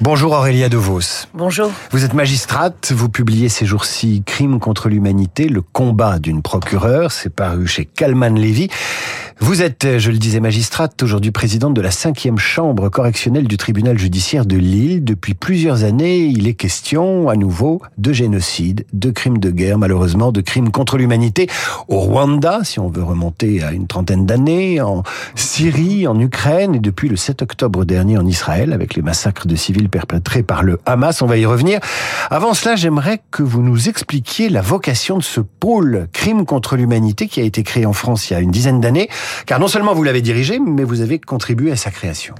Bonjour Aurélia De Vos. Bonjour. Vous êtes magistrate, vous publiez ces jours-ci Crime contre l'humanité, le combat d'une procureure, c'est paru chez Kalman Levy. Vous êtes, je le disais, magistrate, aujourd'hui présidente de la cinquième chambre correctionnelle du tribunal judiciaire de Lille. Depuis plusieurs années, il est question, à nouveau, de génocide, de crimes de guerre, malheureusement, de crimes contre l'humanité au Rwanda, si on veut remonter à une trentaine d'années, en Syrie, en Ukraine, et depuis le 7 octobre dernier en Israël, avec les massacres de civils perpétrés par le Hamas. On va y revenir. Avant cela, j'aimerais que vous nous expliquiez la vocation de ce pôle crime contre l'humanité qui a été créé en France il y a une dizaine d'années. Car non seulement vous l'avez dirigé, mais vous avez contribué à sa création.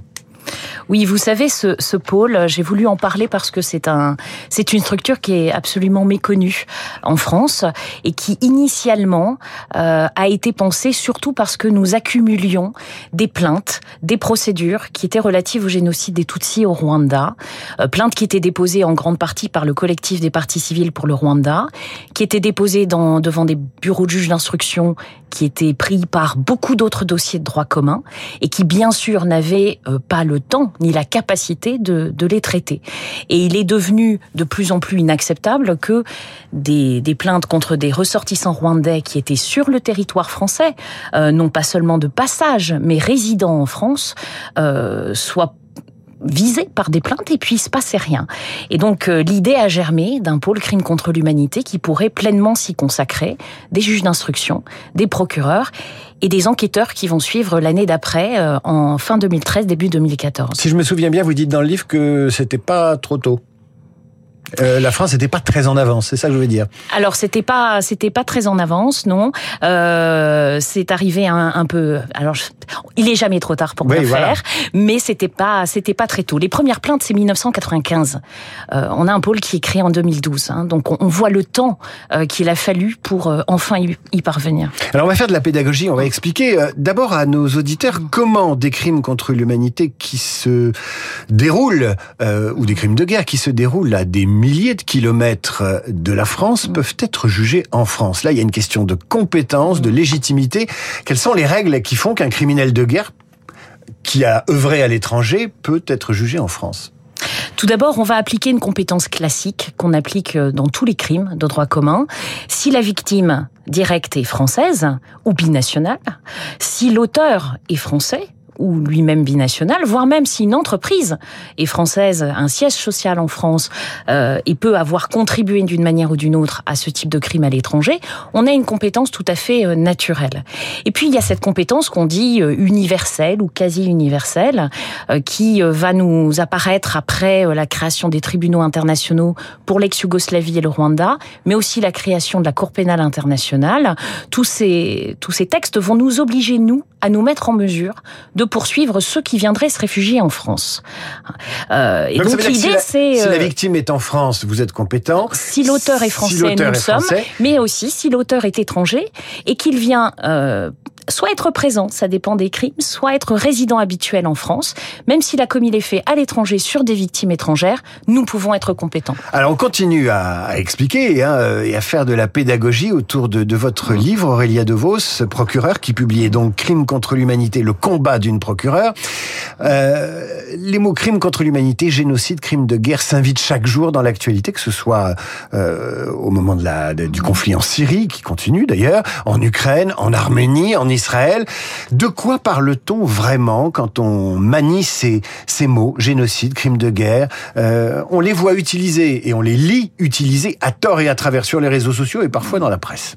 Oui, vous savez, ce, ce pôle, j'ai voulu en parler parce que c'est un, c'est une structure qui est absolument méconnue en France et qui initialement euh, a été pensée surtout parce que nous accumulions des plaintes, des procédures qui étaient relatives au génocide des Tutsis au Rwanda, euh, plaintes qui étaient déposées en grande partie par le collectif des partis civils pour le Rwanda, qui étaient déposées dans, devant des bureaux de juges d'instruction qui étaient pris par beaucoup d'autres dossiers de droit commun et qui bien sûr n'avaient euh, pas le temps ni la capacité de, les traiter. Et il est devenu de plus en plus inacceptable que des, des plaintes contre des ressortissants rwandais qui étaient sur le territoire français, euh, non pas seulement de passage, mais résidents en France, euh, soient visés par des plaintes et puis il se passait rien. Et donc euh, l'idée a germé d'un pôle crime contre l'humanité qui pourrait pleinement s'y consacrer, des juges d'instruction, des procureurs et des enquêteurs qui vont suivre l'année d'après euh, en fin 2013 début 2014. Si je me souviens bien, vous dites dans le livre que c'était pas trop tôt. Euh, la France n'était pas très en avance, c'est ça que je veux dire. Alors c'était pas c'était pas très en avance, non. Euh, c'est arrivé un, un, peu. Alors il est jamais trop tard pour oui, voilà. faire, mais c'était pas c'était pas très tôt. Les premières plaintes c'est 1995. Euh, on a un pôle qui est créé en 2012, hein, donc on, on, voit le temps qu'il a fallu pour enfin y, y, parvenir. Alors on va faire de la pédagogie, on va expliquer d'abord à nos auditeurs comment des crimes contre l'humanité qui se déroulent ou des crimes de guerre qui se déroulent à des milliers de kilomètres de la France peuvent être jugés en France. Là, il y a une question de compétence, de légitimité. Quelles sont les règles qui font qu'un criminel de guerre qui a œuvré à l'étranger peut être jugé en France? Tout d'abord, on va appliquer une compétence classique qu'on applique dans tous les crimes de droit commun. Si la victime directe est française ou binationale, si l'auteur est français, ou lui-même binational, voire même si une entreprise est française, un siège social en France, euh, et peut avoir contribué d'une manière ou d'une autre à ce type de crime à l'étranger, on a une compétence tout à fait euh, naturelle. Et puis il y a cette compétence qu'on dit euh, universelle ou quasi universelle, euh, qui va nous apparaître après la création des tribunaux internationaux pour l'ex-Yougoslavie et le Rwanda, mais aussi la création de la Cour pénale internationale. Tous ces tous ces textes vont nous obliger nous à nous mettre en mesure de poursuivre ceux qui viendraient se réfugier en France. Euh, et donc, donc l'idée, si c'est... Si la victime est en France, vous êtes compétent. Si l'auteur est français, si nous le sommes. Français. Mais aussi si l'auteur est étranger et qu'il vient... Euh, soit être présent, ça dépend des crimes, soit être résident habituel en France. Même s'il a commis les faits à l'étranger sur des victimes étrangères, nous pouvons être compétents. Alors on continue à, expliquer hein, et à faire de la pédagogie autour de, de votre livre, Aurélia De Vos, procureur, qui publiait donc Crime contre l'humanité, le combat d'une procureure. Euh, les mots crime contre l'humanité, génocide, crime de guerre s'invitent chaque jour dans l'actualité, que ce soit euh, au moment de la, de, du conflit en Syrie, qui continue d'ailleurs, en Ukraine, en Arménie, en Israël. De quoi parle-t-on vraiment quand on manie ces, ces mots, génocide, crime de guerre euh, On les voit utilisés et on les lit utilisés à tort et à travers sur les réseaux sociaux et parfois dans la presse?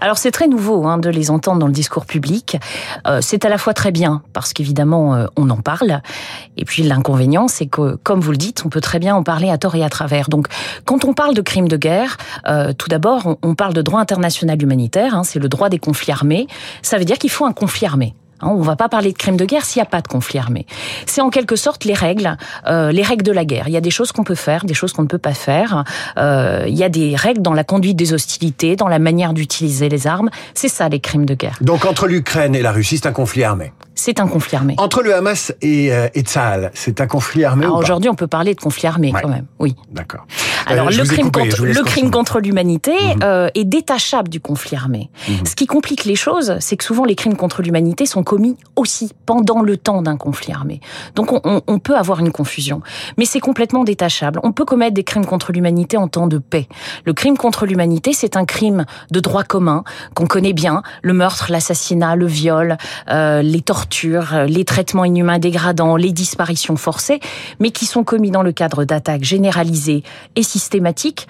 Alors c'est très nouveau hein, de les entendre dans le discours public. Euh, c'est à la fois très bien parce qu'évidemment euh, on en parle. Et puis l'inconvénient c'est que, comme vous le dites, on peut très bien en parler à tort et à travers. Donc quand on parle de crimes de guerre, euh, tout d'abord on, parle de droit international humanitaire. Hein, c'est le droit des conflits armés. Ça veut dire qu'il faut un conflit armé. Hein, on va pas parler de crimes de guerre s'il n'y a pas de conflit armé. C'est en quelque sorte les règles, euh, les règles de la guerre. Il y a des choses qu'on peut faire, des choses qu'on ne peut pas faire. Euh, il y a des règles dans la conduite des hostilités, dans la manière d'utiliser les armes. C'est ça les crimes de guerre. Donc entre l'Ukraine et la Russie, c'est un conflit armé. C'est un conflit armé. Entre le Hamas et, euh, et Tsahal, c'est un conflit armé Aujourd'hui, on peut parler de conflit armé ouais. quand même. Oui. D'accord. Alors le, crime contre, le crime contre l'humanité mhm. euh, est détachable du conflit armé. Mhm. Ce qui complique les choses, c'est que souvent les crimes contre l'humanité sont commis aussi pendant le temps d'un conflit armé. Donc on, on, peut avoir une confusion, mais c'est complètement détachable. On peut commettre des crimes contre l'humanité en temps de paix. Le crime contre l'humanité, c'est un crime de droit commun qu'on connaît bien le meurtre, l'assassinat, le viol, euh, les tortures, les traitements inhumains dégradants, les disparitions forcées, mais qui sont commis dans le cadre d'attaques généralisées et systématiques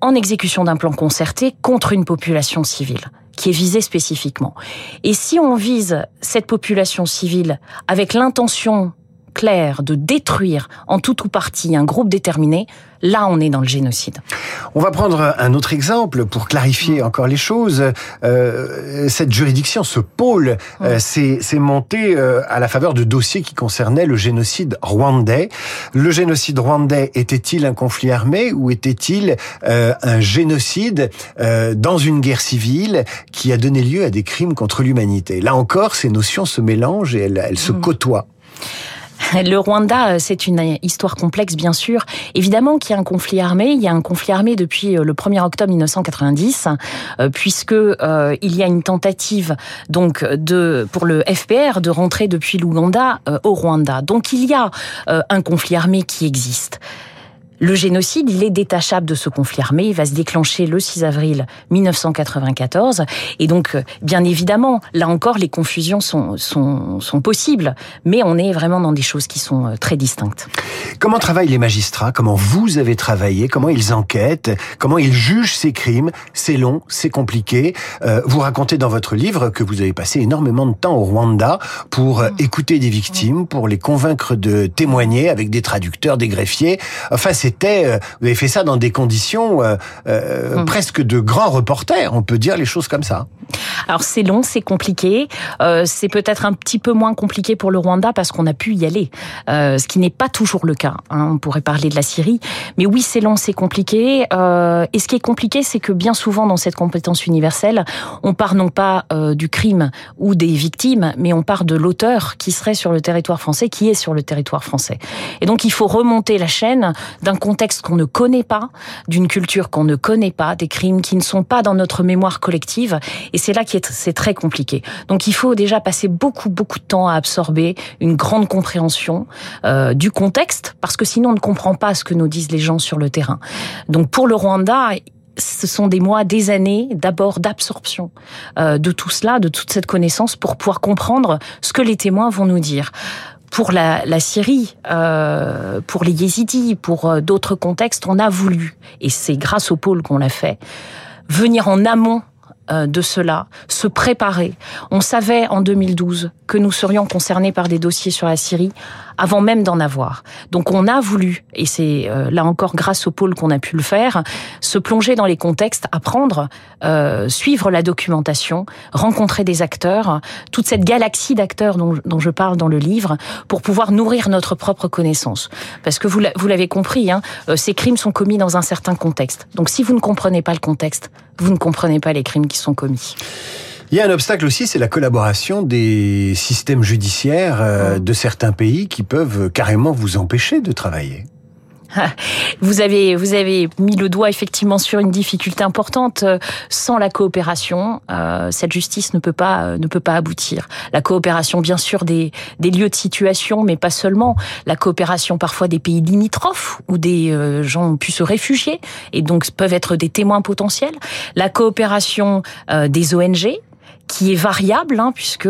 en exécution d'un plan concerté contre une population civile qui est visée spécifiquement. Et si on vise cette population civile avec l'intention claire de détruire en tout ou partie un groupe déterminé, là on est dans le génocide. On va prendre un autre exemple pour clarifier encore les choses. Euh, cette juridiction, ce pôle, euh, s'est monté euh, à la faveur de dossiers qui concernaient le génocide rwandais. Le génocide rwandais était-il un conflit armé ou était-il un génocide dans une guerre civile qui a donné lieu à des crimes contre l'humanité? Là encore, ces notions se mélangent et elles, elles se mm. côtoient. Le Rwanda, euh, c'est une histoire complexe, bien sûr. Évidemment qu'il y a un conflit armé. Il y a un conflit armé depuis euh, le 1er octobre 1990, euh, puisque il y a une tentative donc de pour le FPR de rentrer depuis l'Ouganda au Rwanda. Donc il y a un conflit armé qui existe. Le génocide, il est détachable de ce conflit armé. Il va se déclencher le 6 avril 1994. Et donc, euh, bien évidemment, là encore, les confusions sont, sont, sont possibles. Mais on est vraiment dans des choses qui sont euh, très distinctes. Comment travaillent les magistrats? Comment vous avez travaillé? Comment ils enquêtent? Comment ils jugent ces crimes? C'est long, c'est compliqué. Euh, vous racontez dans votre livre que vous avez passé énormément de temps au Rwanda pour écouter des victimes, pour les convaincre de témoigner avec des traducteurs, des greffiers. Enfin, c'est euh, vous avez fait ça dans des conditions euh, euh, hum. presque de grands reporters, on peut dire les choses comme ça. Alors c'est long, c'est compliqué, c'est peut-être un petit peu moins compliqué pour le Rwanda parce qu'on a pu y aller, ce qui n'est pas toujours le cas. Hein. On pourrait parler de la Syrie, mais oui c'est long, c'est compliqué. et ce qui est compliqué, c'est que bien souvent dans cette compétence universelle, on part non pas du crime ou des victimes, mais on part de l'auteur qui serait sur le territoire français, qui est sur le territoire français. Et donc il faut remonter la chaîne d'un contexte qu'on ne connaît pas, d'une culture qu'on ne connaît pas, des crimes qui ne sont pas dans notre mémoire collective. Et c'est là que c'est très compliqué. Donc il faut déjà passer beaucoup, beaucoup de temps à absorber une grande compréhension euh, du contexte, parce que sinon on ne comprend pas ce que nous disent les gens sur le terrain. Donc pour le Rwanda, ce sont des mois, des années d'abord d'absorption euh, de tout cela, de toute cette connaissance pour pouvoir comprendre ce que les témoins vont nous dire pour la, Syrie, euh, pour les Yézidis, pour euh, d'autres contextes, on a voulu, et c'est grâce au pôle qu'on l'a fait, venir en amont euh, de cela, se préparer. On savait en 2012 que nous serions concernés par des dossiers sur la Syrie avant même d'en avoir. Donc on a voulu, et c'est euh, là encore grâce au pôle qu'on a pu le faire, se plonger dans les contextes, apprendre, euh, suivre la documentation, rencontrer des acteurs, toute cette galaxie d'acteurs dont, dont, je parle dans le livre, pour pouvoir nourrir notre propre connaissance. Parce que vous l'avez compris, hein, euh, ces crimes sont commis dans un certain contexte. Donc si vous ne comprenez pas le contexte, vous ne comprenez pas les crimes qui sont commis. Il y a un obstacle aussi, c'est la collaboration des systèmes judiciaires euh, de certains pays qui peuvent carrément vous empêcher de travailler. Vous avez, vous avez mis le doigt effectivement sur une difficulté importante. Sans la coopération, euh, cette justice ne peut pas, ne peut pas aboutir. La coopération, bien sûr, des, des lieux de situation, mais pas seulement. La coopération parfois des pays limitrophes où des euh, gens ont pu se réfugier et donc peuvent être des témoins potentiels. La coopération des ONG qui est variable, hein, puisque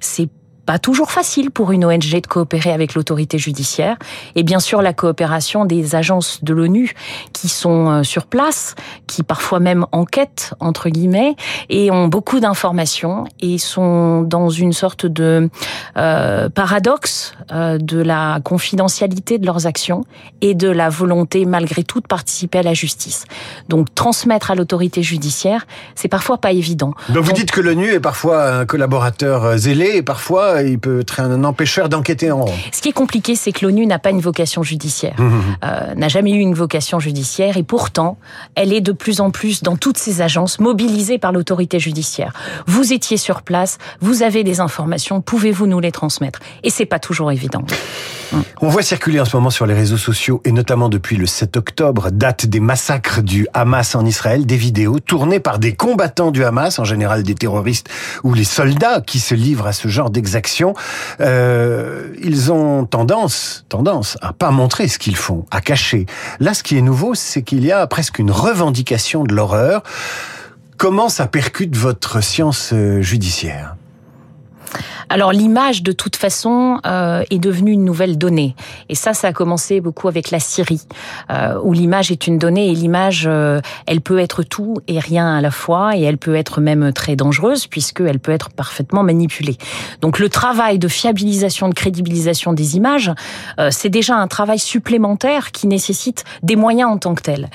c'est pas toujours facile pour une ONG de coopérer avec l'autorité judiciaire. Et bien sûr, la coopération des agences de l'ONU qui sont euh, sur place, qui parfois même enquêtent, entre guillemets, et ont beaucoup d'informations et sont dans une sorte de euh, paradoxe euh, de la confidentialité de leurs actions et de la volonté, malgré tout, de participer à la justice. Donc, transmettre à l'autorité judiciaire, c'est parfois pas évident. Donc, vous dites que l'ONU est parfois un collaborateur zélé et parfois il peut être un empêcheur d'enquêter en rond. Ce qui est compliqué, c'est que l'ONU n'a pas une vocation judiciaire, mmh, euh, n'a jamais eu une vocation judiciaire, et pourtant, elle est de plus en plus dans toutes ces agences mobilisée par l'autorité judiciaire. Vous étiez sur place, vous avez des informations, pouvez-vous nous les transmettre? Et c'est pas toujours évident. On voit circuler en ce moment sur les réseaux sociaux, et notamment depuis le 7 octobre, date des massacres du Hamas en Israël, des vidéos tournées par des combattants du Hamas, en général des terroristes ou les soldats qui se livrent à ce genre d'exactions. Euh, ils ont tendance, tendance à pas montrer ce qu'ils font, à cacher. Là, ce qui est nouveau, c'est qu'il y a presque une revendication de l'horreur. Comment ça percute votre science euh, judiciaire? Alors l'image, de toute façon, euh, est devenue une nouvelle donnée. Et ça, ça a commencé beaucoup avec la Syrie, euh, où l'image est une donnée et l'image, euh, elle peut être tout et rien à la fois, et elle peut être même très dangereuse puisqu'elle peut être parfaitement manipulée. Donc le travail de fiabilisation, de crédibilisation des images, c'est déjà un travail supplémentaire qui nécessite des moyens en tant que tel.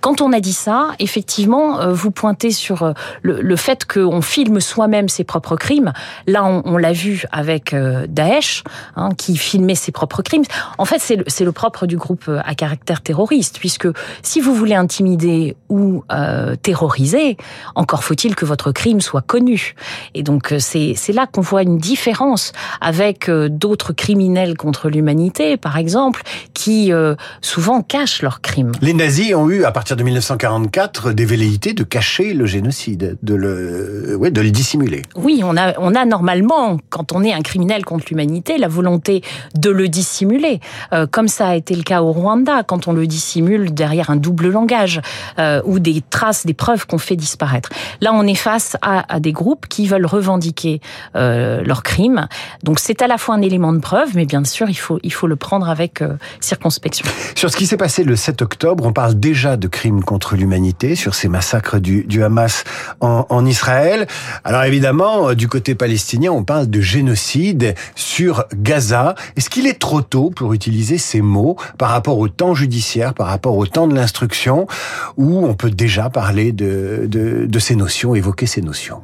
quand on a dit ça, effectivement, vous pointez sur le, le fait qu'on filme soi-même ses propres crimes. Là, on, on l'a vu avec euh, Daesh, hein, qui filmait ses propres crimes. En fait, c'est le, le, propre du groupe euh, à caractère terroriste, puisque si vous voulez intimider ou euh, terroriser, encore faut-il que votre crime soit connu. Et donc, c'est là qu'on voit une différence avec d'autres criminels contre l'humanité, par exemple, qui euh, souvent cachent leurs crimes. Les nazis ont eu, à partir de 1944, des velléités de cacher le génocide, de le, ouais, de le dissimuler. Oui, on a, on a normalement, quand on est un criminel contre l'humanité, la volonté de le dissimuler, euh, comme ça a été le cas au Rwanda, quand on le dissimule derrière un double langage euh, ou des traces, des preuves qu'on fait disparaître. Là, on est face à, à des groupes qui veulent revendiquer euh, leurs crimes. Donc, c'est à la fois un élément de preuve, mais bien sûr, il faut, il faut le prendre avec euh, circonspection. Sur ce qui s'est passé le 7 octobre, on parle déjà de crimes contre l'humanité, sur ces massacres du, du Hamas en, en Israël. Alors évidemment, du côté palestinien, on parle de génocide sur Gaza. Est-ce qu'il est trop tôt pour utiliser ces mots par rapport au temps judiciaire, par rapport au temps de l'instruction, où on peut déjà parler de, de, de ces notions, évoquer ces notions?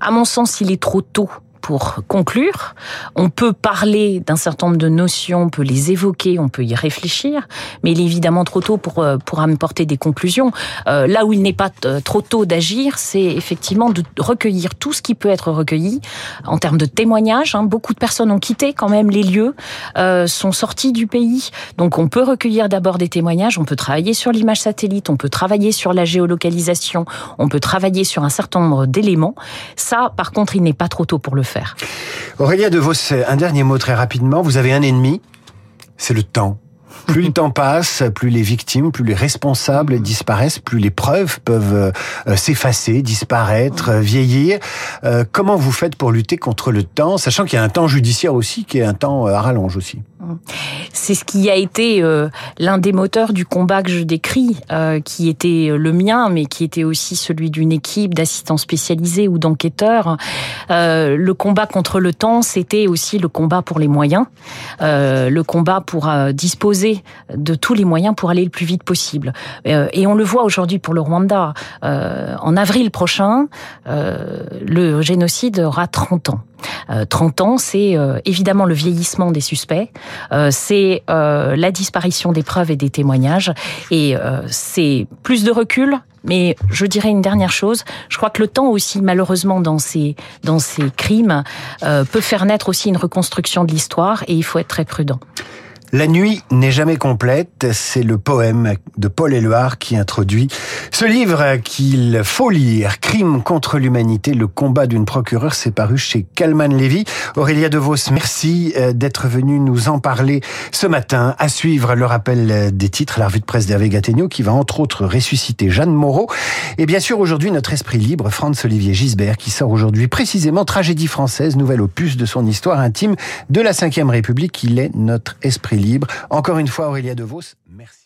À mon sens, il est trop tôt pour conclure. On peut parler d'un certain nombre de notions, on peut les évoquer, on peut y réfléchir, mais il est évidemment trop tôt pour, euh, pour apporter des conclusions. Euh, là où il n'est pas euh, trop tôt d'agir, c'est effectivement de recueillir tout ce qui peut être recueilli en termes de témoignages. Hein. Beaucoup de personnes ont quitté quand même les lieux, sont sorties du pays. Donc on peut recueillir d'abord des témoignages, on peut travailler sur l'image satellite, on peut travailler sur la géolocalisation, on peut travailler sur un certain nombre d'éléments. Ça, par contre, il n'est pas trop tôt pour le faire faire. Aurélia De Vos, un dernier mot très rapidement. Vous avez un ennemi, c'est le temps. Plus le temps passe, plus les victimes, plus les responsables disparaissent, plus les preuves peuvent euh, s'effacer, disparaître, euh, vieillir. Euh, comment vous faites pour lutter contre le temps, sachant qu'il y a un temps judiciaire aussi, qui est un temps à rallonge aussi? C'est ce qui a été euh, l'un des moteurs du combat que je décris, euh, qui était le mien, mais qui était aussi celui d'une équipe d'assistants spécialisés ou d'enquêteurs. Euh, le combat contre le temps, c'était aussi le combat pour les moyens, le combat pour disposer de tous les moyens pour aller le plus vite possible. et on le voit aujourd'hui pour le Rwanda. en avril prochain, le génocide aura 30 ans. 30 ans, c'est évidemment le vieillissement des suspects, euh, c'est euh, la disparition des preuves et des témoignages. Et euh, c'est plus de recul, mais je dirais une dernière chose. Je crois que le temps aussi, malheureusement, dans ces, dans ces crimes, peut faire naître aussi une reconstruction de l'histoire et il faut être très prudent. La nuit n'est jamais complète, c'est le poème de Paul Éluard qui introduit ce livre qu'il faut lire, Crime contre l'humanité, le combat d'une procureure, c'est paru chez Kalman Levy. Aurélia DeVos, merci euh, d'être venue nous en parler ce matin. À suivre le rappel des titres, la revue de presse d'Hervé Gattegno qui va entre autres ressusciter Jeanne Moreau. Et bien sûr aujourd'hui notre esprit libre, Franz Olivier Gisbert, qui sort aujourd'hui précisément Tragédie française, nouvel opus de son histoire intime de la Ve République. Il est notre esprit libre. Encore une fois, Aurélia De Vos, merci.